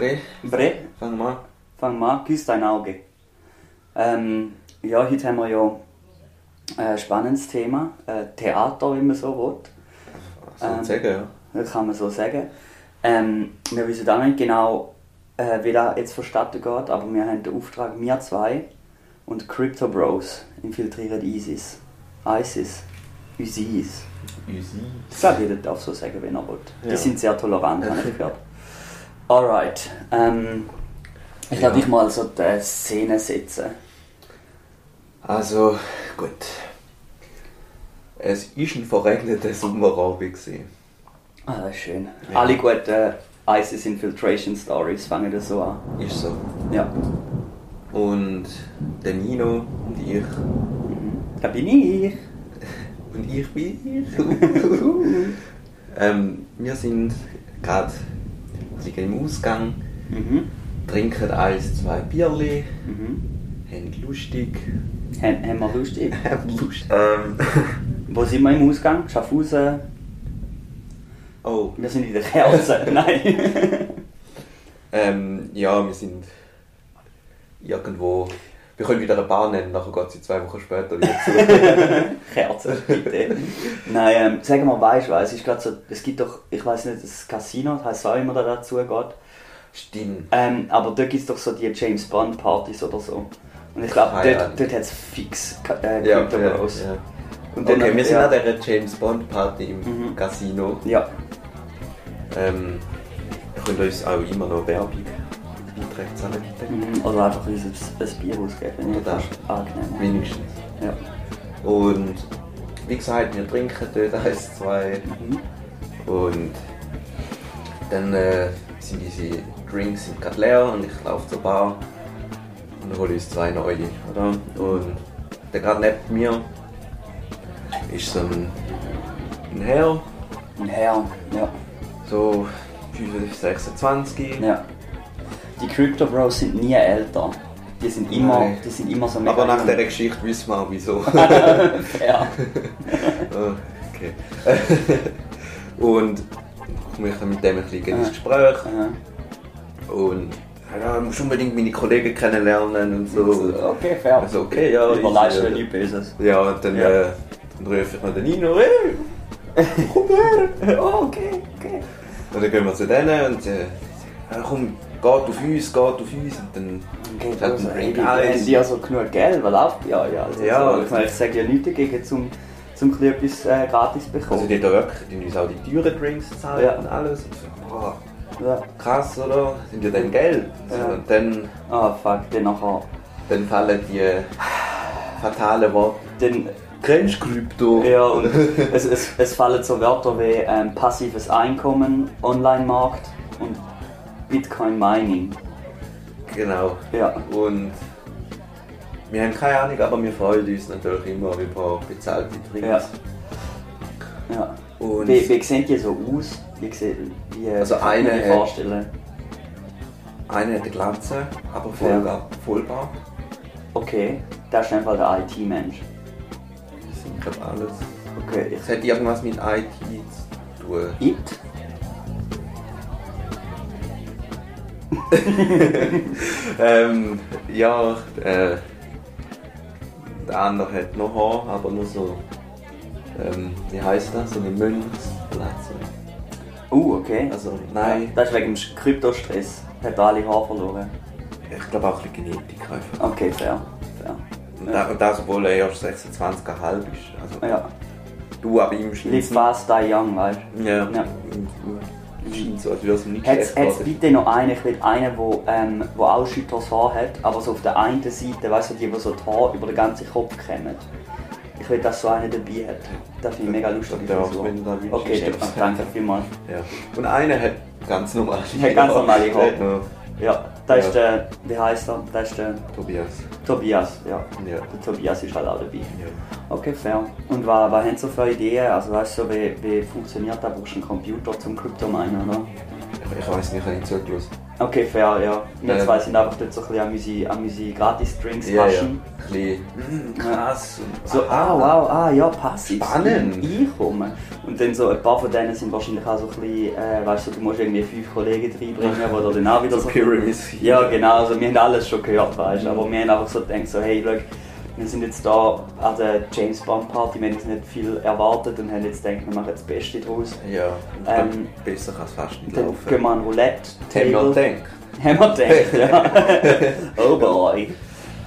Bre, Bre, fang mal. fang mal küss dein Auge. Ähm, ja, heute haben wir ja ein spannendes Thema. Äh, Theater, wie man so will. So Ähm, sagen, ja. Das kann man so sagen. Ähm, wir wissen auch nicht genau, äh, wie das jetzt vonstatten geht, aber wir haben den Auftrag, wir zwei und Crypto Bros infiltrieren ISIS. ISIS. ISIS. Usi. Ich glaube, jeder darf so sagen, wenn er will. Die Ja. sind sehr tolerant, habe ich gehört. Alright. Ähm, ich Ja. dich mal so die Szene setzen. Also, gut. Es war ein verregneter Sommerabend. gewesen. Ah, das ist schön. Ja. Alle guten ISIS Infiltration Stories fangen das so an. Ist so. Ja. Und der Nino und ich. Da bin ich. Und ich bin ich. ähm, wir sind gerade liegen im Ausgang, Mhm. trinken eins, zwei Bierli, Mhm. haben lustig. Haben, haben wir lustig? haben Lust. Ähm, Wo sind wir im Ausgang? Schaffhausen? oh, Wir sind in der Kerze. Nein. ähm, ja, wir sind irgendwo. Wir können wieder eine Bar nennen, nachher geht sie zwei Wochen später wieder zu. Kerze, bitte. Nein, ähm, sag mal, weißt du, es ist gerade so, es gibt doch, ich weiß nicht, das Casino, das heisst auch immer, da dazu geht. Stimmt. Ähm, aber dort gibt es doch so die James Bond Partys oder so. Und ich glaube, dort, dort hat es fix äh, Ja, ja, ja. Und Okay, dann- wir sind ja. an dieser James Bond Party im Mhm. Casino. Ja, Ähm, ihr könnt uns auch immer noch Werbung Zahlen, bitte. mhm. oder einfach uns ein, ein Bier ausgeben, Oder fast angenehm. Wenigstens. Ja. Und wie gesagt, wir trinken dort eins, zwei. Mhm. Und dann äh, sind unsere Drinks sind gerade leer und ich laufe zur Bar und hole uns zwei neue. Oder? Und dann gerade neben mir ist so ein, ein Herr, Ein Herr, ja. so 25, 26. ja. Die Crypto Bros sind nie älter. Die sind immer, Nein. die sind immer so Aber nach jung. dieser Geschichte wissen wir auch wieso. ja. Ah, okay. und komme ich dann mit dem ein bisschen ins. Gespräch. Und ja, du musst unbedingt meine Kollegen kennenlernen und so. Okay, fair. Also okay, ja. Überleist du ja. nichts Böses. Ja, und dann, Ja. Äh, dann rufe ich noch den Nino, hey, komm her. Oh, okay, okay. Und dann gehen wir zu denen und äh, komm, geht auf uns, geht auf uns. Und dann also, die haben Eis. die also genug Geld, was läuft bei euch? Also, Ja. so, ich, meine, ich sage ja nichts dagegen, zum, zum etwas äh, gratis Also bekommen. die da wirklich, die uns auch die teuren Drinks zahlen Ja. und alles. Und so, boah, ja. krass, oder? Sind ja dann Geld. So, Ja. Und dann, Ah, fuck, dann nachher. dann fallen die fatalen Worte. Dann, Kennst Krypto? ja, und es, es, es fallen so Wörter wie ähm, passives Einkommen, Online-Markt und Bitcoin Mining. Genau. Ja. Und wir haben keine Ahnung, aber wir freuen uns natürlich immer über bezahlte Drinks. Ja. ja. Und Wie, wie sehen die so aus? Wie, sehen- wie Also wie kann eine hat- vorstellen? einer hat eine Glatze, aber vollbar. vollbar. Okay, das ist einfach der IT-Mensch. Das sind glaube alles. Okay, Es hat irgendwas mit IT zu tun. It? ähm, ja, äh, der andere hat noch Haar, aber nur so. Ähm, wie heißt das? So eine Mönchsglatze. Uh, okay. Also, nein, Das ist wegen dem Kryptostress. Hat er alle Haare verloren. ich glaube auch ein bisschen Genetik einfach. Okay, fair. fair. Und, da, und das, obwohl er erst 26,5 ist. Also, Ja. Du, aber ihm Live scheint fast, die young, weißt du? Ja, Ja. Scheint so, als würde es ihm nicht Hat's, bitte noch einen, ich will einen, wo, ähm, wo auch schütteres Haar hat, aber so auf der einen Seite, weißt du, die, die so die Haare über den ganzen Kopf kämmen. Ich will, dass so einer dabei hat. Das finde ich mega lustig. Ja, wenn du da willst, Okay, das- danke vielmals. Ja. Und einer hat ganz normale Hat ganz normale Der Haare. Ja, das Ja. ist der, wie heißt er? Das ist der Tobias. Tobias, ja. Ja. Der Tobias ist halt auch dabei. ja. Okay, fair. Und was, was haben Sie für Ideen? Also weißt du, wie, wie funktioniert das? Brauchst du einen Computer zum Kryptominen, oder? Ich weiß nicht, ich habe nicht zugelassen. Okay, fair, ja. Wir Ähm. zwei sind einfach dort so ein bisschen an unsere, an unsere Gratis-Drinks Ja, ja. haschen. Ein bisschen, mm, krass. und So, ah, wow, ah, ja, passiv. Spannend. Einkommen. Und dann so, ein paar von denen sind wahrscheinlich auch so ein bisschen, äh, weißt du, du musst irgendwie fünf Kollegen reinbringen, die dann auch wieder So so... Pyramid. Ja, genau, also wir haben alles schon gehört, weißt du, aber wir haben einfach so gedacht, so, hey, schau, wir sind jetzt da an der James Bond Party, wir haben jetzt nicht viel erwartet und haben jetzt gedacht, wir machen das Beste draus. Ja, Ähm, besser kann es fast nicht Dann laufen. gehen wir an Roulette. Gedacht. Haben wir gedacht, ja. oh boy.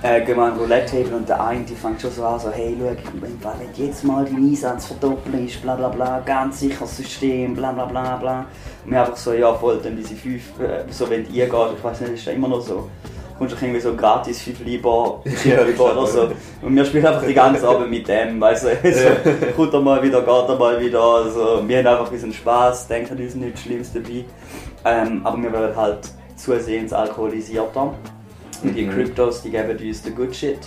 Äh, gehen wir an Roulette-Table und der eine die fängt schon so an, so, hey, schau, wenn du jetzt mal deinen Einsatz verdoppelst, bla bla bla, ganz sicheres System, bla bla bla bla. Und wir einfach so, ja voll, dann diese fünf, äh, so wenn ihr geht, ich weiß nicht, ist ja immer noch so. Kommst du irgendwie so gratis fünf Lieber Ja, über oder so. Und wir spielen einfach die ganze Abend mit dem, weißt du, so, kommt er mal wieder, geht er mal wieder, also wir haben einfach ein bisschen Spaß, denken uns nichts Schlimmes dabei. Ähm, aber wir werden halt zusehends alkoholisierter. Und die Mhm. Cryptos, die geben uns den Good Shit.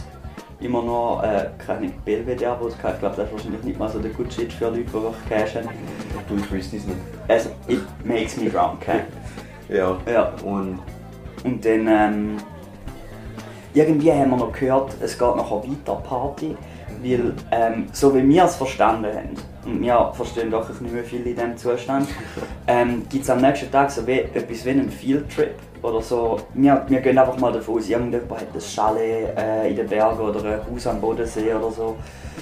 Immer noch, äh, keine Belvedere-Wodka, ich glaube, das ist wahrscheinlich nicht mal so der Good Shit für Leute, die wirklich Cash haben. Du, ich weiß es nicht. Also, it makes me drunk, hä? Ja. Ja. Und Und dann, ähm, irgendwie haben wir noch gehört, es geht nachher weiter Party, weil, ähm, so wie wir es verstanden haben, und wir verstehen doch nicht mehr viel in diesem Zustand, ähm, gibt es am nächsten Tag so wie, etwas wie einen Fieldtrip oder so. Wir, wir gehen einfach mal davon aus, irgendjemand hat ein Chalet äh, in den Bergen oder ein Haus am Bodensee oder so.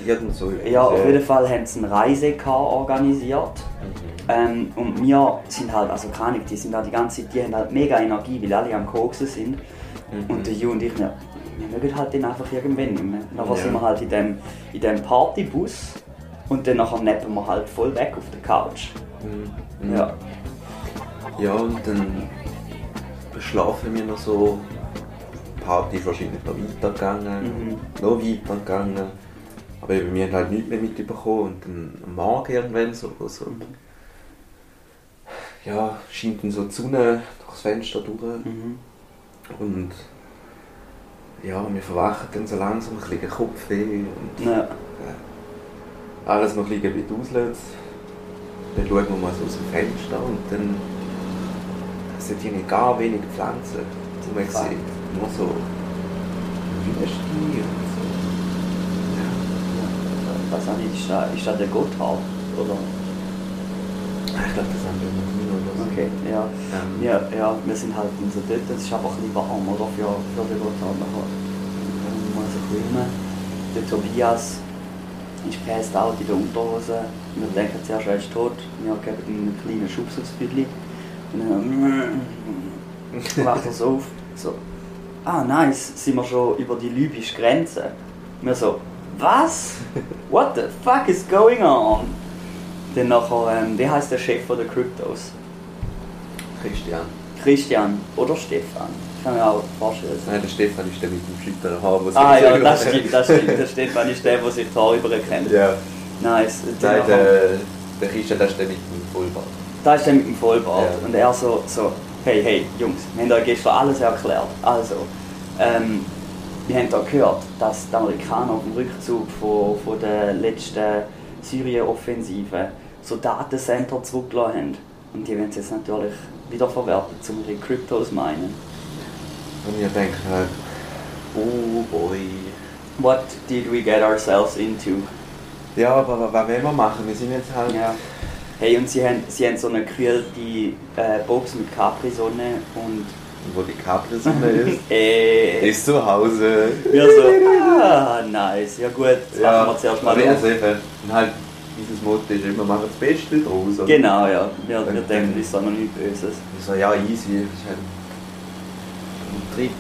irgend so. Ja, auf jeden Fall haben sie einen Reisecar organisiert. Mhm. Ähm, und wir sind halt, also keine die sind da die ganze Zeit, die haben halt mega Energie, weil alle am Koksen sind. Mhm. Und der Ju und ich, wir, wir mögen halt den einfach irgendwann nicht mehr. Nachher Ja. sind wir halt in dem, in dem Partybus und dann nachher neppen wir halt voll weg auf der Couch. Mhm. Ja. Ja, und dann schlafen wir noch so. Die Party ist wahrscheinlich noch weitergegangen. Mhm. Noch weitergegangen. Aber eben, wir haben halt nichts mehr mitbekommen. Und dann am Morgen irgendwann so, so ja, scheint dann so die Sonne durchs Fenster durch. Mhm. Und ja, wir verwachen dann so langsam, ein bisschen Kopfweh und Ja. äh, alles noch ein bisschen geduselt. Dann schauen wir mal so aus dem Fenster und dann sind hier gar wenig Pflanzen, Fuck. sieht. Nur so Wüste und so. Auch nicht, ist da, ist da der Gotthard? Oder? Ja. Ich glaube, das haben wir noch nie oder so. Okay, ja. Ähm, Ja, ja, wir sind halt in so dort, es ist einfach ein bisschen warm, oder? Für, für Gotthard nachher. Ähm, Mal so rum. Der Tobias ist passed out in der Unterhose. Wir denken zuerst, er ist tot. Wir geben ihm einen kleinen Schubs aufs Büdli. Und dann wacht er so auf. So, ah nice, sind wir schon über die libysche Grenze. Wir so, was? What the fuck is going on? Dann nachher, ähm, wie heißt der Chef von der Cryptos? Christian. Christian oder Stefan. Ich kann mir auch vorstellen. Nein, der Stefan ist der mit dem schütteren Haar, was Ah ja, das stimmt, das stimmt. Der Stefan ist der, der sich die Haare überkennt. Ja. Nice. Nein, der, der Christian, der ist der mit dem Vollbart. Da ist er mit dem Vollbart Ja. und er so, so, hey, hey, Jungs, wir haben euch gestern alles erklärt. Also, ähm, wir haben da gehört, dass die Amerikaner auf dem Rückzug von, von der letzten Syrien-Offensive so Datencenter zurückgelassen haben. Und die werden es jetzt natürlich wiederverwertet, um ihre Kryptos meinen. Und ich denke halt, oh boy. What did we get ourselves into? Ja, aber wa- was wollen wir machen? Wir sind jetzt halt. Ja. Hey, und sie haben, sie haben so eine gekühlte äh, Box mit Capri-Sonne und Wo die Capri-Sonne ist. äh, ist zu Hause. wir so, ah, nice, ja gut, jetzt machen wir zuerst mal also eben, und halt, dieses Motto ist immer, machen das Beste draus. oder? Genau, ja, wir, wir Und denken, dann- ist da noch nichts Böses. Ich so, ja, easy. Ich halt ein Trip,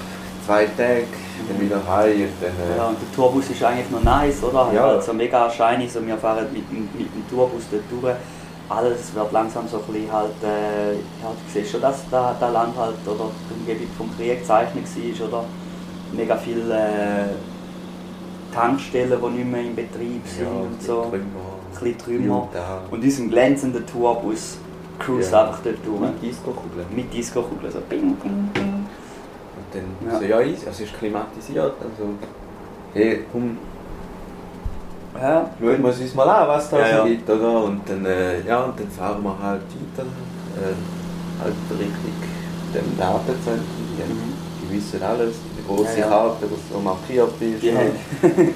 zwei Tage, dann wieder heim und dann. Äh, Ja, und der Tourbus ist eigentlich noch nice, oder? Ja. Halt so mega shiny, so wir fahren mit, dem- mit dem Tourbus dort durch. Alles wird langsam so ein bisschen halt, äh, ja, du siehst schon, dass da, das Land halt, oder die Umgebung vom Krieg gezeichnet war, oder? Mega viele äh, Tankstellen, die nicht mehr in Betrieb sind ja, und so. Trümmer. Ein Trümmer. Ja. Und unserem glänzenden Tourbus cruist Ja. einfach dort durch. Mit Disco-Kugeln. Mit Disco-Kugeln, so bing, bing, bing. Und dann Ja. so, ja, also es ist klimatisiert. Also, hey, komm, Ja, schauen wir es uns mal an, was da Ja, so gibt, oder? Und dann, äh, ja, und dann fahren wir halt weiter. Äh, halt richtig dem Datenzentrum. Mhm. Die wissen alles, die große Ja, ja. Karte, was so markiert ist. Die haben-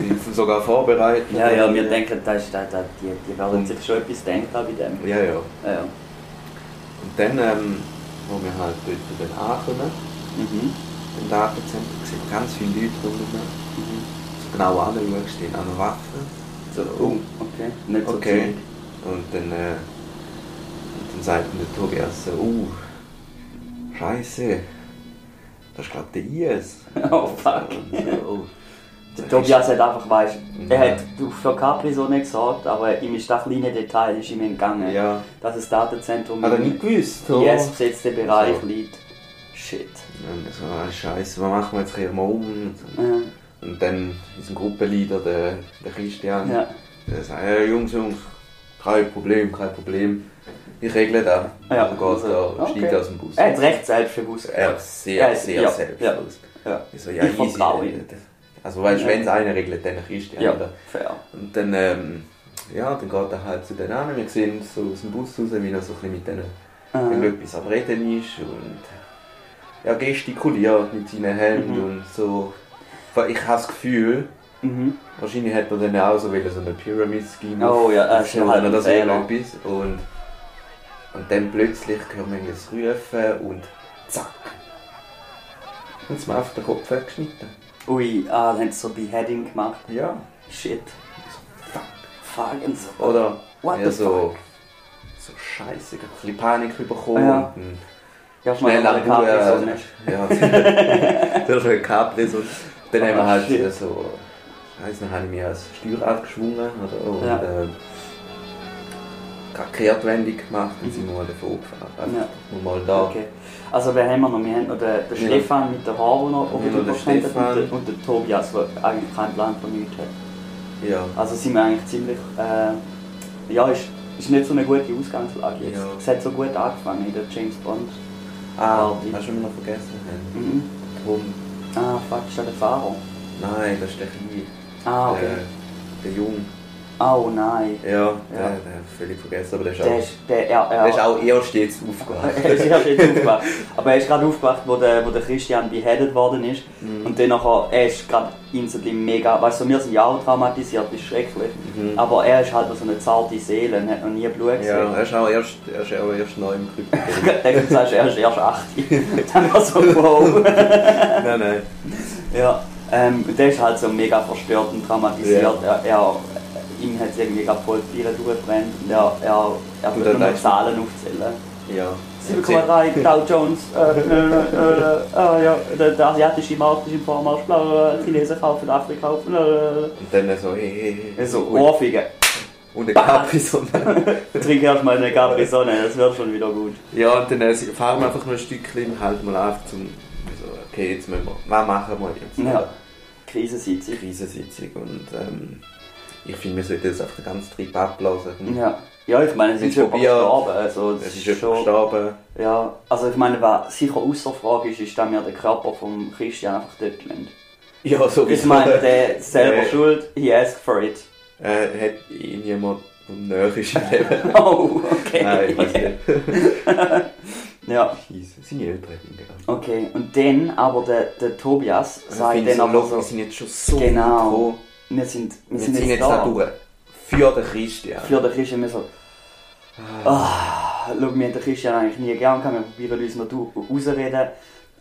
die sind sogar vorbereitet. Ja, ja, wir denken, das ist, das, das, die, die werden sich schon etwas denken bei dem. Ja, ja. Ja, ja. Und dann, ähm, wo wir halt dort dann ankommen, Mhm. im Datenzentrum, sehen ganz viele Leute rum. Mhm. So genau anschauen, stehen an der Waffe. So, oh, okay. Nicht so Okay. Und dann, äh, und dann sagt mir der Tobias so, uh, Scheiße, das ist glaube der IS. Oh, fuck. Und so, oh, Der Tobias hat einfach, weißt er Ja. hat für Capri so nicht gesagt, aber ihm ist das kleine Detail ist ihm entgangen. Ja, Dass das Datenzentrum hat er nicht gewusst. oder? yes besetzten Bereich So. liegt. Shit. Und so, ah, Scheiße, was machen wir jetzt hier mal um? Ja. und dann unser Gruppenleader, der, der Christian, Ja. der sagt, hey, Jungs, Jungs, kein Problem, kein Problem. Ich regle das. Ja, und geht also, da, okay. steigt aus dem Bus. Er hat recht selbstbewusst. Er ist sehr, sehr ja, selbstbewusst. Ja. Ich so, ja, Ich easy. Also weißt du, wenn es einer regelt, dann Christian. Ja, oder? fair. Und dann, ähm, ja, dann geht er halt zu denen an. Wir sehen so aus dem Bus raus, wie er so ein bisschen mit denen Äh, irgendetwas am Reden ist und ja, gestikuliert mit seinen Händen Mhm. und so. Ich habe das Gefühl, mhm. wahrscheinlich hätte er dann auch so so eine Pyramid-Scheme Oh ja, ist halt ein oder so irgendetwas. Und, und dann plötzlich hören wir das Rufen und zack. Und es mir auf den Kopf weggeschnitten. Ui, ah, dann haben sie so Beheading gemacht. Ja. Shit. So, fuck. Fuck and so. Oder What ja, so, so scheiße, ein bisschen Panik bekommen. Ja. Und Ja, schnell Uhr. nicht. Ja, durch den Capri so. Dann haben wir Ah, halt shit. so, ich weiss nicht, habe ich mich als Steuerrad geschwungen oder, und Ja. äh, gerade Kehrtwendung gemacht und sind wir mal davon gefahren. Einfach Ja. nur mal da. Okay. Also wer haben wir noch? Wir haben noch den, den Ja. Stefan mit der Haar, der noch Ja, und Stefan. den, und den Tobias, der eigentlich keinen Plan von nichts hat. Ja. Also sind wir eigentlich ziemlich... Äh, ja, ist, ist nicht so eine gute Ausgangslage jetzt. Ja. Es hat so gut angefangen in der James Bond. Ah, Party. hast du mich noch vergessen? Mhm. Drum. Ah, fuck, ist das der Fahrer? Nein, das ist der Kleine. Ah, okay. Der, der Junge. Oh nein. Ja, Ja. Der, der hab ich völlig vergessen, aber der ist auch, Der ist, der, er, er, der ist auch erst jetzt aufgewacht. er ist erst jetzt aufgewacht. Aber er ist gerade aufgewacht, wo der, wo der Christian beheaded worden ist. Mhm. Und dann nachher, er ist gerade instantly mega, weißt du, wir sind ja auch traumatisiert, das ist schrecklich. Mhm. Aber er ist halt so eine zarte Seele und hat noch nie Blut Ja, gesehen. er ist auch erst, er ist auch erst neu im Krypto. Dann sagst du, er ist erst 8. Dann war so, wow. nein, nein. ja, ähm, der ist halt so mega verstört und traumatisiert. Ja. Er, er, ihm hat es irgendwie gerade voll die Tiere durchgebrannt und er, er, er Und dann nur Zahlen aufzählen. Ja. 7,3 Dow Jones, äh, äh, äh, äh, ja, der, der asiatische Markt ist im Vormarsch, bla, Chinesen kaufen, Afrika kaufen, äh, Und dann so, hey, hey, so Ui. Ohrfeige. Und eine Capri-Sonne. Trink erstmal eine Capri Sonne, das wird schon wieder gut. ja, und dann äh, fahren wir einfach noch ein Stückchen und halten mal auf zum, so, okay, jetzt müssen wir, was machen wir jetzt? Ja, Krisensitzung. Krisensitzung und ähm, ich finde, wir sollten jetzt auf den ganzen Trip abblasen. Ja. ja, ich meine, es ist probiert. gestorben, also Es ist schon... gestorben. Ja, also ich meine, was sicher außer Frage ist, ist, dass wir den Körper vom Christian einfach dort lassen. Ja, so Ich meine, der ist selber Äh. schuld, he asked for it. Äh, hat ihn jemand, näher ist im Leben? Oh, okay. Nein, ich weiß nicht. Ja, Scheisse, seine Eltern haben ihn okay. Und dann aber der, der Tobias sagt dann aber so, sind jetzt schon so Genau. Wir sind, wir Wir sind jetzt, jetzt da. durch. Für den Christian. Für den Christian wir so, ah, schau, wir haben den Christian eigentlich nie gern gehabt, wir probieren uns noch rausreden.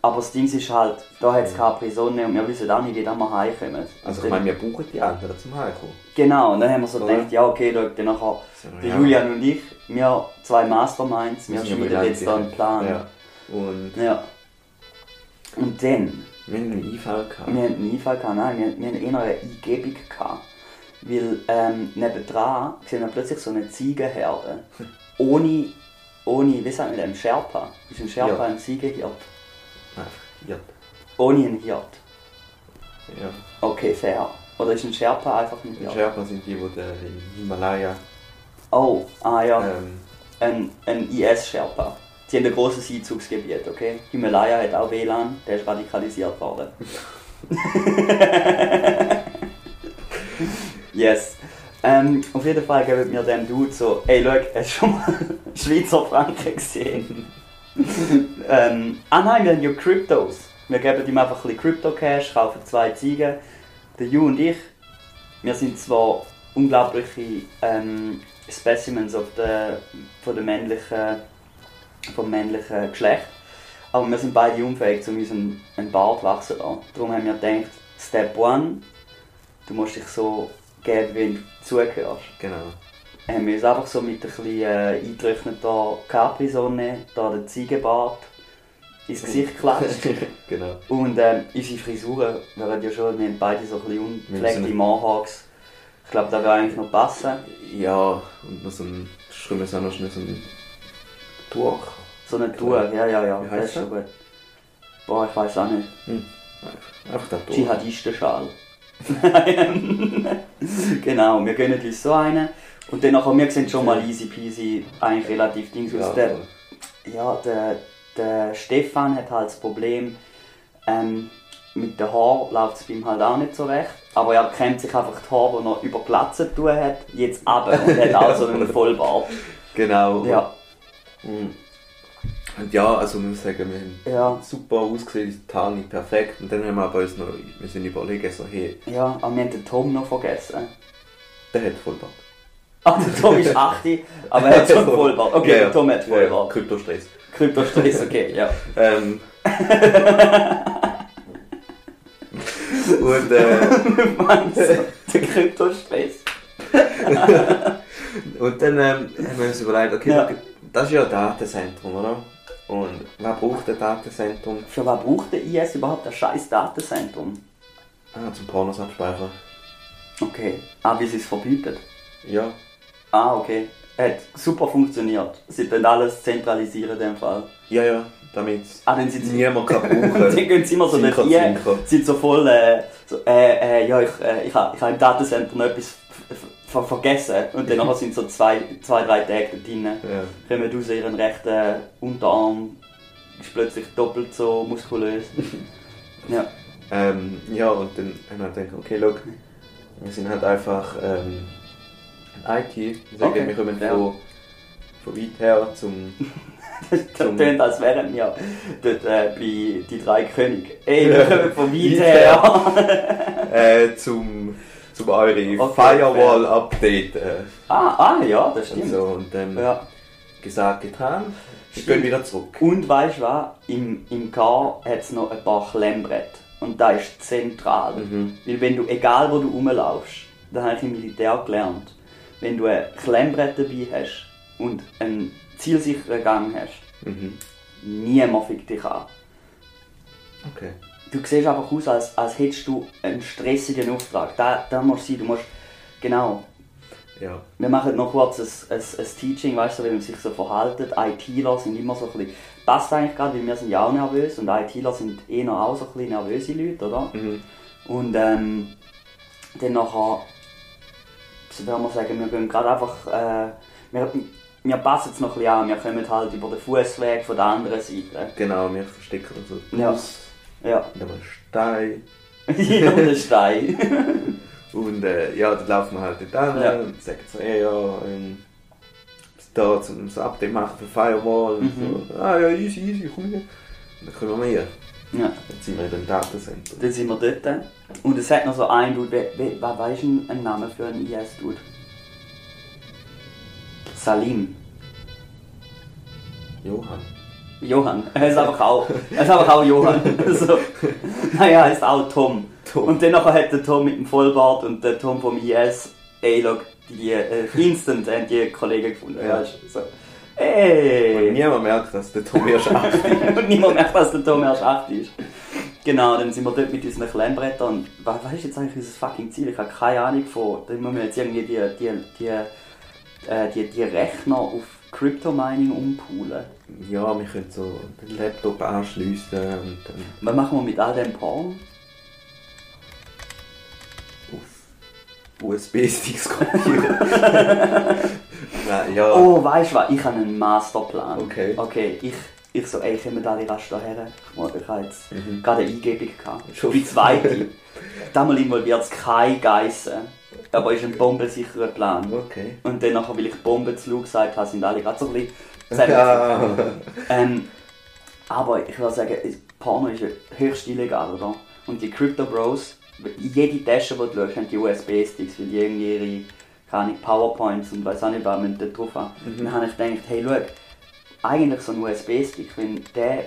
Aber das Ding ist halt, da hat es Capri Sonne und wir wissen auch nicht, wie wir heimkommen. Also ich meine, wir brauchen die anderen zum Heimkommen. Genau, und dann haben wir so Oder? gedacht, ja okay, schau, dann nachher, So, der ja. Julian und ich, wir zwei Masterminds, wir schmieden jetzt da einen Plan. Ja. Und Ja. Und dann, wir haben einen Einfall gehabt. wir hatten einen Einfall gehabt, nein, wir, wir hatten eher eine Eingebung gehabt. Weil ähm, nebendran sehen wir plötzlich so eine Ziegenherde. Ohne, ohne, wie sagt man dem, Sherpa. Ist ein Sherpa Ja. ein Ziegenhirt? Nein, ja. Ohne einen Hirt. ja. Okay, fair. Oder ist ein Sherpa einfach ein Die Hirt? Sherpa sind die, die im Himalaya. Oh, ah ja. Ähm, ein, ein IS-Sherpa. Sie haben ein grosses Einzugsgebiet, okay? Himalaya hat auch WLAN, der ist radikalisiert worden. yes. Ähm, auf jeden Fall geben mir dem Dude so, ey, schau, hast du schon mal Schweizer Franken gesehen? ähm, ah nein, wir haben ja Kryptos. Wir geben ihm einfach ein bisschen Crypto-Cash, kaufen zwei Ziegen. Der Ju und ich, wir sind zwar unglaubliche ähm, Specimens of the, von der männlichen, vom männlichen Geschlecht, aber wir sind beide unfähig, um uns einen, einen Bart wachsen zu lassen. Darum haben wir gedacht, Step One, du musst dich so geben, wie du zugehörst. Genau. Haben wir uns einfach so mit ein bisschen äh, eingetrockneter Capri-Sonne, da den Ziegenbart ins Gesicht geklatscht. genau. Und ähm, unsere Frisuren wären ja schon, wir haben beide so ein bisschen unpflegte Mohawks. Ich glaube, das würde eigentlich noch passen. Ja, und noch so ein, schreiben wir es auch noch schnell so ein Tuch. So eine Tour, ja, ja, ja, Wie das ist schon gut. Boah, ich weiß auch nicht. Einfach der Tuch. Dschihadistenschal. genau, wir gönnen uns so einen. Und dann nachher, wir sehen schon mal easy peasy, eigentlich relativ dings aus. Ja, der, ja, der, der Stefan hat halt das Problem, ähm, mit den Haaren läuft es bei ihm halt auch nicht so recht. Aber er kennt sich einfach die Haare, die er über Glatze tun hat, jetzt ab und hat auch so einen Vollbart. Genau. Ja. Und ja, also muss sagen, wir haben ja, super ausgesehen, die Tarni perfekt. Und dann haben wir aber uns noch, wir sind überlegen, so, hey, ja, aber wir haben den Tom noch vergessen. der hat Vollbart. Ah, der Tom ist 80, aber er hat schon Vollbart. Okay, Ja, der Tom hat ja, Vollbart. Kryptostress. Kryptostress, okay, ja. Ähm. und, äh, der Kryptostress? und dann ähm, haben wir uns überlegt, okay, Ja. Das ist ja ein Datenzentrum, oder? Und wer braucht ein Datenzentrum? Für was braucht der IS überhaupt ein scheiß Datenzentrum? Ah, zum Pornos abspeichern. Okay. Ah, wie sie es verbietet. Ja. Ah, okay. Hat super funktioniert. Sie können alles zentralisieren in dem Fall. Ja, ja, damit Ah, dann sind sie... niemand kann dann brauchen. gehen sie immer so Zinker. sind so voll, äh, so, äh, äh, ja, ich, äh, ich habe ich ha im Datencenter noch etwas ver vergessen. Und dann sind so zwei, zwei drei Tage dort drin. Ja. kommen aus ihren rechten Unterarm, ist plötzlich doppelt so muskulös. ja. Ähm, ja, und dann haben wir gedacht, okay, look, wir sind halt einfach ähm, ein IT. Okay, wir kommen ja. von, von weit her zum. Das tönt, als wären wir dort äh, bei die drei Könige. Ey, wir kommen von weit Weit her. äh, zum, zum eure Okay, Firewall-Update. Äh, ah, ah, ja, das und stimmt. so. Und dann Ja. gesagt, getan. Stimmt. gehen wieder zurück. Und weißt du was? Im, im Car hat es noch ein paar Klemmbrett. Und da ist zentral. Mhm. Weil wenn du, egal wo du rumlaufst, das habe ich im Militär gelernt, wenn du ein Klemmbrett dabei hast und einen zielsicheren Gang hast, Mhm. niemand fickt dich an. Okay. Du siehst einfach aus, als, als hättest du einen stressigen Auftrag. Da, da musst du sein, du musst, genau. Ja. Wir machen noch kurz ein, ein, ein Teaching, weißt du, wie man sich so verhaltet. ITler sind immer so ein bisschen, passt eigentlich gerade, weil wir sind ja auch nervös und ITler sind eh noch auch so ein bisschen nervöse Leute, oder? Mhm. Und ähm, dann nachher, so würde man sagen, wir gehen gerade einfach, äh, wir, wir passen es noch ein bisschen an, wir kommen halt über den Fußweg von der anderen Seite. Genau, wir verstecken uns so Ja. Fuß Ja, in einem Stein. hier um den Stein. Und äh, ja, dann laufen wir halt dort hin Ja. und sagen so, ey, ja, ähm, da zum das Update machen für Firewall. Und Mhm. so, ah ja, easy, easy, komm hier. Und dann kommen wir hier. ja, Jetzt sind wir in dem Datencenter. dann sind wir dort. Und es hat noch so einen Dude, was weißt du einen Namen für einen IS-Dude? Salim. Johann. Johann. Er ist einfach auch, er ist einfach auch Johann. so. Nein, er heißt auch Tom. Tom. Und dann nachher hat der Tom mit dem Vollbart und der Tom vom IS, ey, look, die äh, instant haben die Kollegen gefunden. Ja. Ja. So. Und Ey! niemand merkt, dass der Tom erst 8 ist. und niemand merkt, dass der Tom erst 8 ist. Genau, dann sind wir dort mit unseren Klemmbrettern. Und was, was ist jetzt eigentlich unser fucking Ziel? Ich habe keine Ahnung von. Da müssen wir jetzt irgendwie die, die, die, äh, die, die Rechner auf Crypto-Mining umpulen. Ja, wir können so den Laptop anschliessen und dann Was machen wir mit all dem Porn? auf USB-Sticks kopieren. Nein, ja. Oh, weißt du was? Ich habe einen Masterplan. Okay. Okay, ich, ich so, ey, kommen alle rasch daher. Ich, habe jetzt Mhm. gerade eine Eingebung gehabt. Schon. Die zweite. Damals involviert es keine Geissen. Aber ist ein bombensicherer Plan. Okay. Und dann, nachher, weil ich Bombe zu Lou gesagt habe, sind alle gerade so ein bisschen zusammen. Ja. Ähm, Aber ich würde sagen, Porno ist höchst illegal, oder? Und die Crypto Bros, jede Tasche, die du schaust, haben die USB-Sticks, weil die irgendwie ihre keine PowerPoints und weiß auch nicht, was man da drauf haben. Mhm. Dann habe ich gedacht, hey, schau, eigentlich so ein USB-Stick, wenn der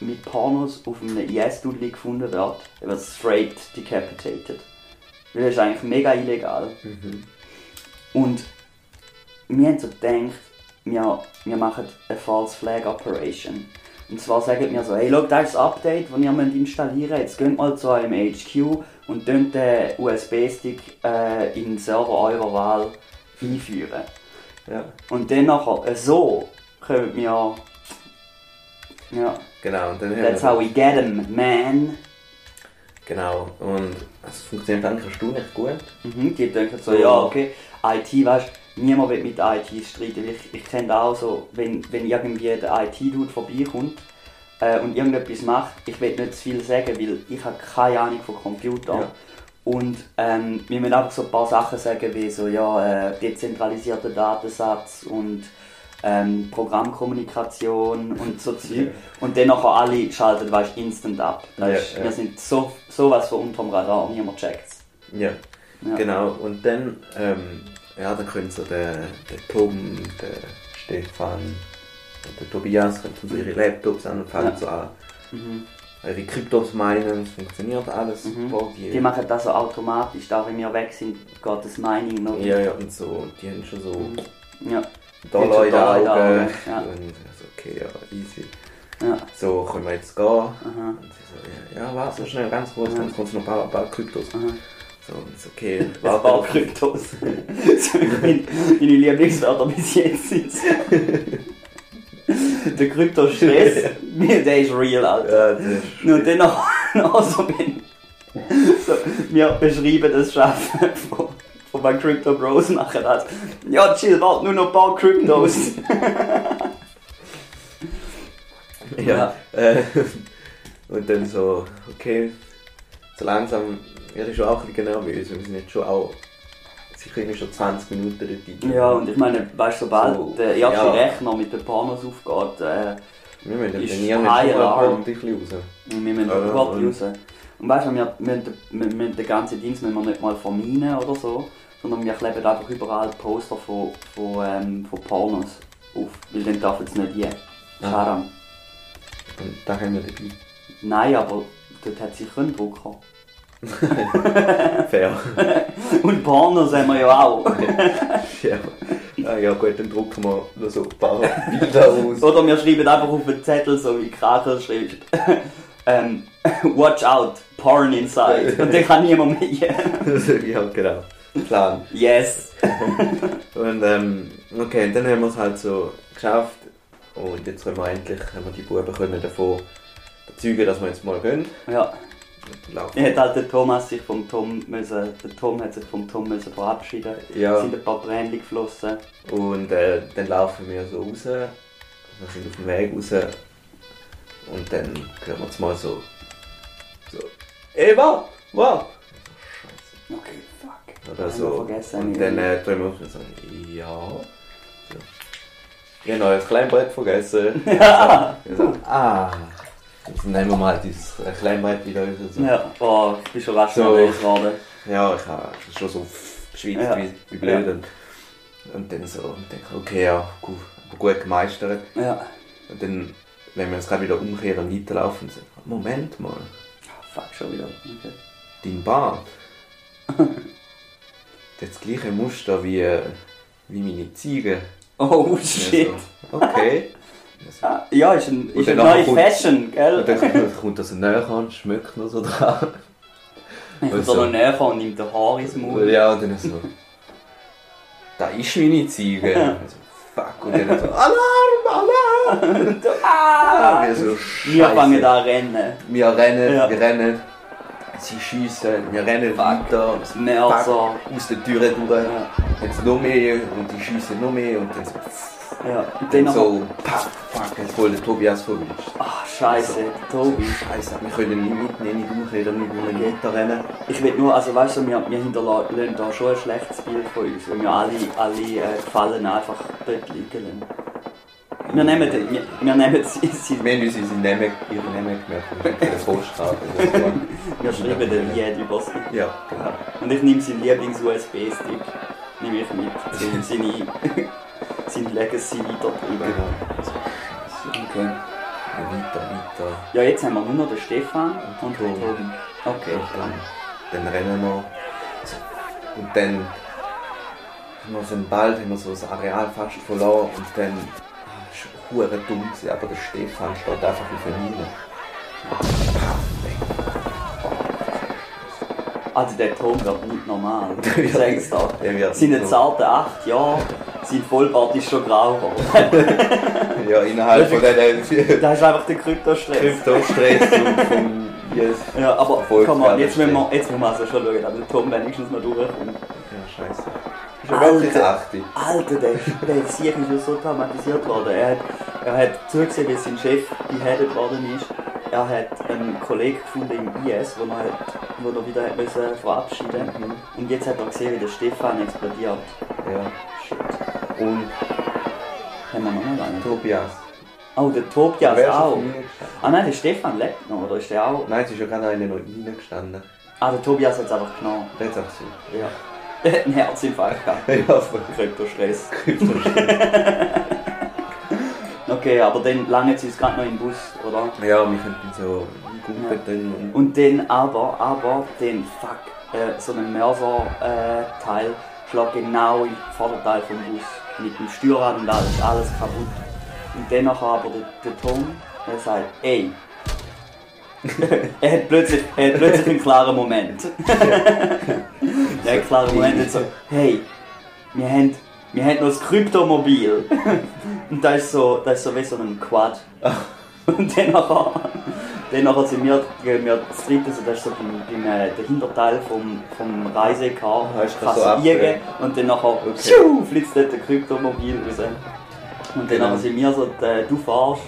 mit Pornos auf einem IS-Dudley gefunden wird, wird straight decapitated. Weil das ist eigentlich mega illegal. Mhm. Und wir haben so gedacht, wir, wir machen eine False Flag Operation. Und zwar sagen wir so, hey, schau, das ist das Update, das ihr müsst installieren müsst. Jetzt geht mal zu eurem HQ und könnt den USB-Stick äh, in den Server eurer Wahl einführen. Ja, Und dann nachher, äh, so können wir... Ja, genau. Und dann that's how we get 'em, man. Genau. Und es funktioniert eigentlich erstaunlich gut. Mhm, die denken so, ja, okay, IT, weißt niemand will mit IT streiten. Ich, ich kenne auch so, wenn, wenn irgendwie der IT-Dude vorbeikommt äh, und irgendetwas macht, ich will nicht zu viel sagen, weil ich habe keine Ahnung von Computer. Ja. Und ähm, wir müssen einfach so ein paar Sachen sagen, wie so, ja, äh, dezentralisierter Datensatz und ähm, Programmkommunikation und so Zeug. Und dann nachher alle schalten, weißt instant ab. Das Ja, ist, ja. Wir sind so, sowas von unterm Radar, niemand checkt's. Ja, Ja. genau. Und dann, ähm, ja, dann können so der, der Tom, der Stefan und der Tobias können so ihre Laptops an und fangen Ja. so an. Mhm. Ihre Kryptos meinen, es funktioniert alles Mhm. super. Die, Die machen das so automatisch, da wenn wir weg sind, geht das Mining noch. ja, ja, und so. Und die haben schon so Mhm. Ja, Dollar in den Augen. Augen, ja. Und also, okay, ja, easy. ja. So, können wir jetzt gehen? Aha. Und sie so, ja, ja, warte noch schnell, ganz kurz, ganz kurz noch ein paar, ein paar Kryptos. Aha. So, und ist okay. Ein Warte paar auf- Kryptos. so, bin, meine Lieblingswörter bis jetzt sind Der Krypto-Stress, der ist real, Alter. Ja, ist Und dann noch, noch so, wenn so, wir beschreiben das Schaffen von, von meinen Crypto Bros machen das. Ja, chill, warte, nur noch ein paar Kryptos. Ja. Äh, und dann so, okay, so langsam werde ich schon auch ein bisschen nervös. Wir sind jetzt schon auch sicher irgendwie schon 20 Minuten dort. Ja, und ich meine, weißt du, sobald So, der erste ja. Rechner mit den Pornos aufgeht, äh, wir müssen ist irgendwann High Alarm. wir müssen Ja, raus. Und weißt du, wir müssen, wir müssen den ganzen müssen wir nicht mal verminen oder so, sondern wir kleben einfach überall Poster von, von, ähm, von Pornos auf, weil dann dürfen sie nicht je. Ah. Haram. Und da haben wir dabei. Nein, aber dort hat sicher einen Drucker. Fair. Und Pornos haben wir ja auch. ja. Ah, ja gut, dann drucken wir noch so ein paar Bilder aus. Oder wir schreiben einfach auf den Zettel, so wie Krakel schreibt. ähm, watch out, porn inside. Und dann kann niemand mehr. ja, genau. Plan. yes. Und ähm, okay, und dann haben wir es halt so geschafft. Und jetzt können wir endlich, haben wir die Buben können davon überzeugen, dass wir jetzt mal gehen. Ja. Dann hat halt der Thomas sich vom Tom müssen, der Tom hat sich vom Tom müssen verabschieden. Ja. Es sind ein paar Tränen geflossen. Und äh, dann laufen wir so raus. Wir sind auf dem Weg raus. Und dann hören wir jetzt mal so. So. Ey, warte! Warte! Okay. Oder so. und ich- dann äh, drehen wir auf und sagen, ja. So. Ich noch ein Kleinbrett vergessen. Ja. Ich so, ah. Jetzt nehmen wir mal dieses Kleinbrett wieder. So. Ja, oh, ich bin schon rasch So. geworden. Ja, ich habe schon so geschwitzt Ja. wie, wie blöd. Und, und dann so, und denke, okay, ja, gut, gut gemeistert. Ja. Und dann, wenn wir uns gerade wieder umkehren und weiterlaufen, so, Moment mal, Ah, Fuck, schon wieder. Okay. dein Bart. das gleiche Muster wie, äh, wie meine Ziege. Oh shit. so, okay. Ja, so. Ah, Ja, ist, ein, ist eine neue kommt- Fashion, gell? Und dann kommt, das näher an, schmeckt noch so dran. Ich und so näher und nimmt den Haar ins Maul. Ja, und dann so. Da ist meine Ziege. Ja. Und so, fuck. Und dann so, Alarm, Alarm! ah, wir so, wir fangen an zu rennen. Wir rennen, Ja. wir rennen. Sie schiessen, wir rennen weiter. Das Messer. Fuck, aus der Tür durch. Jetzt noch mehr und die schiessen noch mehr und dann so, Ja. Und dann so. pack, fuck, jetzt voll der Tobias verwischt. Ach, scheiße, Tobi. Scheiße, wir können nicht mitnehmen, nicht umkehren, nicht mehr weiterrennen. Ich will nur, also weißt du, wir, wir hinterlassen da schon ein schlechtes Bild von uns, weil wir alle, alle äh, Gefallen einfach dort liegen lassen. Wir nehmen, den- wir, wir nehmen sie, sie, Wir haben uns unsere Namen, ihre Namen gemerkt und so. wir schreiben den Lied über sie. Ja, Ja. Und ich nehme seinen Lieblings-USB-Stick, nehme ich mit, seine, seine Legacy weiterzutreiben. genau. Okay. Weiter, weiter. Ja, jetzt haben wir nur noch den Stefan und den Tobi. Tobi. Okay. Dann, dann rennen wir. Und dann haben wir so einen Ball, haben wir so das Areal fast verloren und dann hure dumm gewesen, aber der Stefan steht einfach auf Linie. Also der Tom wird nicht normal. Ich sag's wird Seine zarten acht Jahre, sein Vollbart ist schon grau geworden. Ja, innerhalb von diesen Das ist einfach der Kryptostress. Kryptostress vom yes. Ja, aber komm mal, jetzt müssen, wir, jetzt müssen wir also schon schauen, dass der Tom wenigstens mal durchkommt. Ja, scheiße. Alter. Alter, der, der Sieg ist ja so traumatisiert worden. Er hat, er hat zugesehen, wie sein Chef beheaded worden ist. Er hat einen Kollegen gefunden im IS, wo er, wo er wieder hat müssen verabschieden Mhm. Und jetzt hat er gesehen, wie der Stefan explodiert. Ja. Shit. Und Haben wir noch einen? Tobias. Oh, der Tobias Wer auch. Ah nein, der Stefan lebt noch, oder ist der auch? Nein, es ist ja gerade einer noch reingestanden. Ah, der Tobias hat es einfach genommen. Der hat es auch so. Ja. Einen Herzinfarkt gehabt. Ja, voll. Kryptostress. Kryptostress. Okay, aber dann lange sie es gerade noch im Bus, oder? Ja, wir könnten so Gruppe drin und Und dann aber, aber, den fuck, äh, so ein Mörser-Teil schlägt genau im Vorderteil vom Bus. Mit dem Steuerrad und alles, alles kaputt. Und dann aber der, der Tom, der sagt, ey. er, hat plötzlich, er hat plötzlich einen klaren Moment. er hat einen klaren Moment und so, hey, wir haben, wir haben noch das Kryptomobil. und da ist so, da ist so wie so ein Quad. Und dann nachher, dann nachher sind wir, gehen wir das dritte, also das ist so beim, beim, äh, der Hinterteil vom, vom Reisecar, das kannst so und dann nachher Okay. flitzt dort der Kryptomobil raus. Und dann Genau. nachher sind wir so, du fahrst,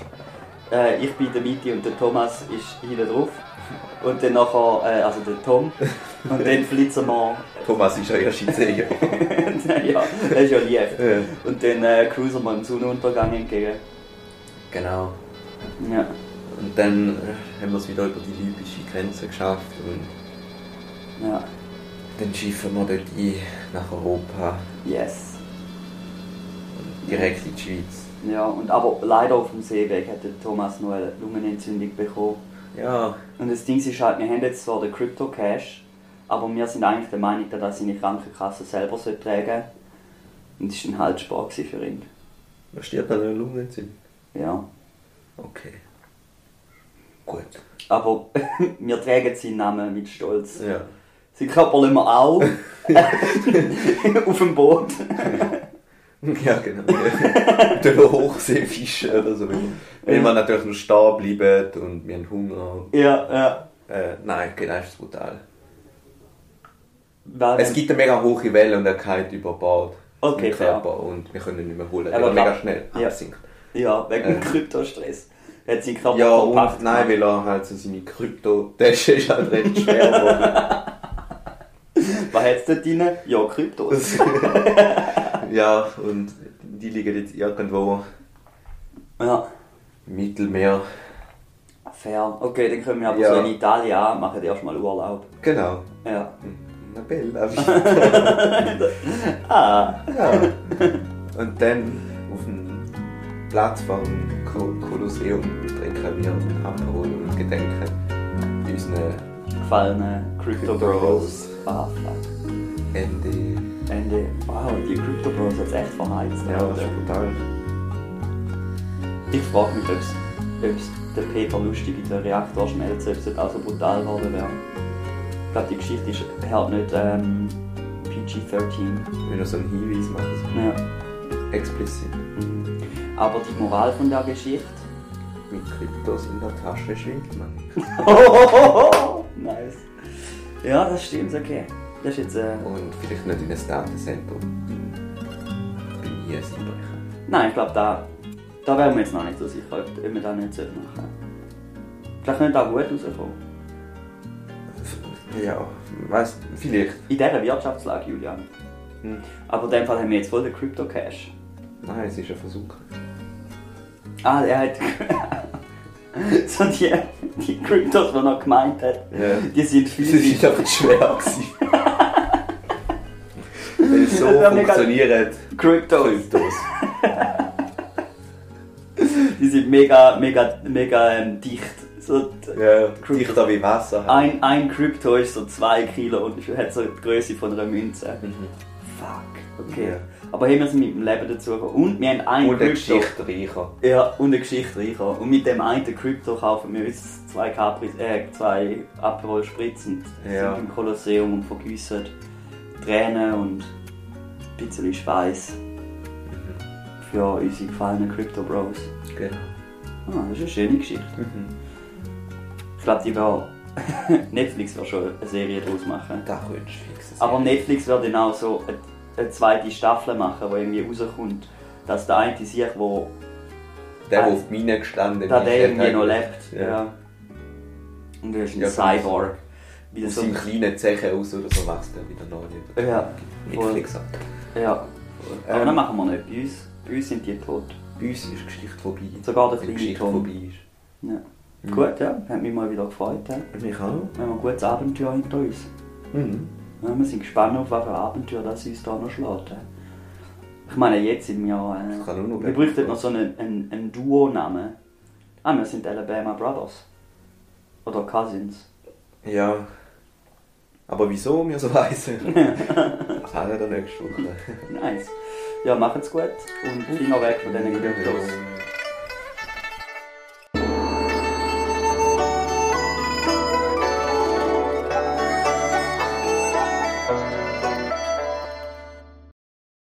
äh, ich bin in der Mitte und der Thomas ist hinten drauf. Und dann nachher, äh, also der Tom, und dann flitzen wir, Thomas ist ja erst in 10 Jahren. ja, das ist ja lieb. Ja. Und dann äh, cruisen wir dem Sonnenuntergang entgegen. Genau. Ja. Und dann äh, haben wir es wieder über die libysche Grenze geschafft und Ja. dann schiffen wir dort ein nach Europa Yes. und direkt in die Schweiz. Ja, und aber leider auf dem Seeweg hat der Thomas noch eine Lungenentzündung bekommen. Ja, Und das Ding ist halt, wir haben jetzt zwar den Crypto Cash, aber wir sind eigentlich der Meinung, dass er seine Krankenkasse selber sollte tragen Und das war ein Halsspar für ihn. was steht an der Lungenentzündung? Ja. Okay. Gut. Aber wir tragen seinen Namen mit Stolz. Ja. Sie körperlich wir auch. auf dem Boot. Ja, genau. Durch einen Hochseefisch oder so. Wenn wir natürlich noch stehen bleiben und wir haben Hunger. Ja, ja. Äh, nein, genau, ist brutal. Weil Es gibt eine mega hohe Welle und er geht über Bord. Okay, Körper und wir können ihn nicht mehr holen. Aber Aber mega schnell Ja. absinkt. Ja, wegen dem Äh. Kryptostress. Er hat seinen Körper Ja, verpackt. und nein, weil er halt so seine Krypto-Tasche ist halt recht schwer geworden. Was hat es dort drin? Ja, Kryptos. Ja, und die liegen jetzt irgendwo ja, im Mittelmeer. fair. Okay, dann können wir aber Ja. so in Italien an, machen erstmal Urlaub. Genau. Ja. Una bella Ah, Ja. Und dann auf dem Platz vom Ko- Kolosseum trinken wir Aperol und gedenken unseren gefallene Crypto Bros. Ah, fuck. Ende. Ende. Wow, die Crypto Bros hat es echt verheizt. Ja, das ist brutal. Ich frage mich, ob es der Peter lustig in den Reaktor schmelzt, ob es dort auch so brutal geworden wäre. Ich glaube, die Geschichte ist halt nicht ähm, PG-13. Wenn wir so einen Hinweis machen, Ja. explizit. Mhm. Aber die Moral von der Geschichte. Mit Kryptos in der Tasche schwingt man. nice. Ja, das stimmt, okay. Das ist jetzt. Äh, Und vielleicht nicht in ein Datencenter. Bin ich ein Einbrecher. nein, ich glaube, da, da wären wir jetzt noch nicht so sicher, ob ob wir das nicht sollten machen Vielleicht könnte da gut rauskommen. Ja, weißt vielleicht. In dieser Wirtschaftslage, Julian. Hm. Aber in dem Fall haben wir jetzt voll den Crypto Cash. Nein, es ist ein Versuch. Ah, er hat. so die, die Kryptos, die er noch gemeint hat, Ja. die sind Das physisch. war einfach zu schwer. gewesen. Es so funktioniert. Kryptos. Kryptos. Die sind mega, mega, mega ähm, dicht. So, Ja, dichter wie Wasser. halt. ein, ein Krypto ist so 2 Kilo und hat so die Größe von einer Münze. Mhm. Fuck, okay. Ja. Aber hier wir sind mit dem Leben dazu gekommen. Und wir haben ein Und eine Krypto. Geschichte reicher. Ja, und eine Geschichte reinkommen. Und mit dem einen Krypto kaufen wir uns zwei, Capri, äh, zwei Aperol Spritz und Ja. sind im Kolosseum und vergüssen Tränen und ein bisschen Schweiß für unsere gefallenen Crypto Bros. Genau. Ah, das ist eine schöne Geschichte. Mhm. Ich glaube, die wär, Netflix wird schon eine Serie daraus machen. Da könntest du fixen. Aber Netflix wird dann auch so eine, eine zweite Staffel machen, die irgendwie rauskommt, dass der eine sich, wo Der, der auf die Mine gestanden da der irgendwie noch halt- lebt. Ja. Ja. Und du hast einen Cyborg. Wie Aus so, seinem kleinen Zeche aus oder so wächst er wieder neu. ja. Netflix ab. ja. Aber Ähm, das machen wir nicht. Bei uns, bei uns sind die tot. Bei uns ist die Geschichte vorbei. Sogar der Wenn die kleine Geschichte Tom. vorbei ist. Ja. Mhm. Gut, ja. Hat mich mal wieder gefreut. Ja. Und ich auch. Wir haben ein gutes Abenteuer hinter uns. Mhm. Ja, wir sind gespannt auf welche Abenteuer das uns da noch schlägt. Ich meine, jetzt sind wir. Das Äh, kann auch noch wir bräuchten noch so einen, einen, einen Duo-Namen. Ah, wir sind Alabama Brothers. Oder Cousins. Ja. Aber wieso wir so heißen? Erfahren wir nächste Woche. Nice. Ja, macht's gut und Finger weg von diesen Kryptos.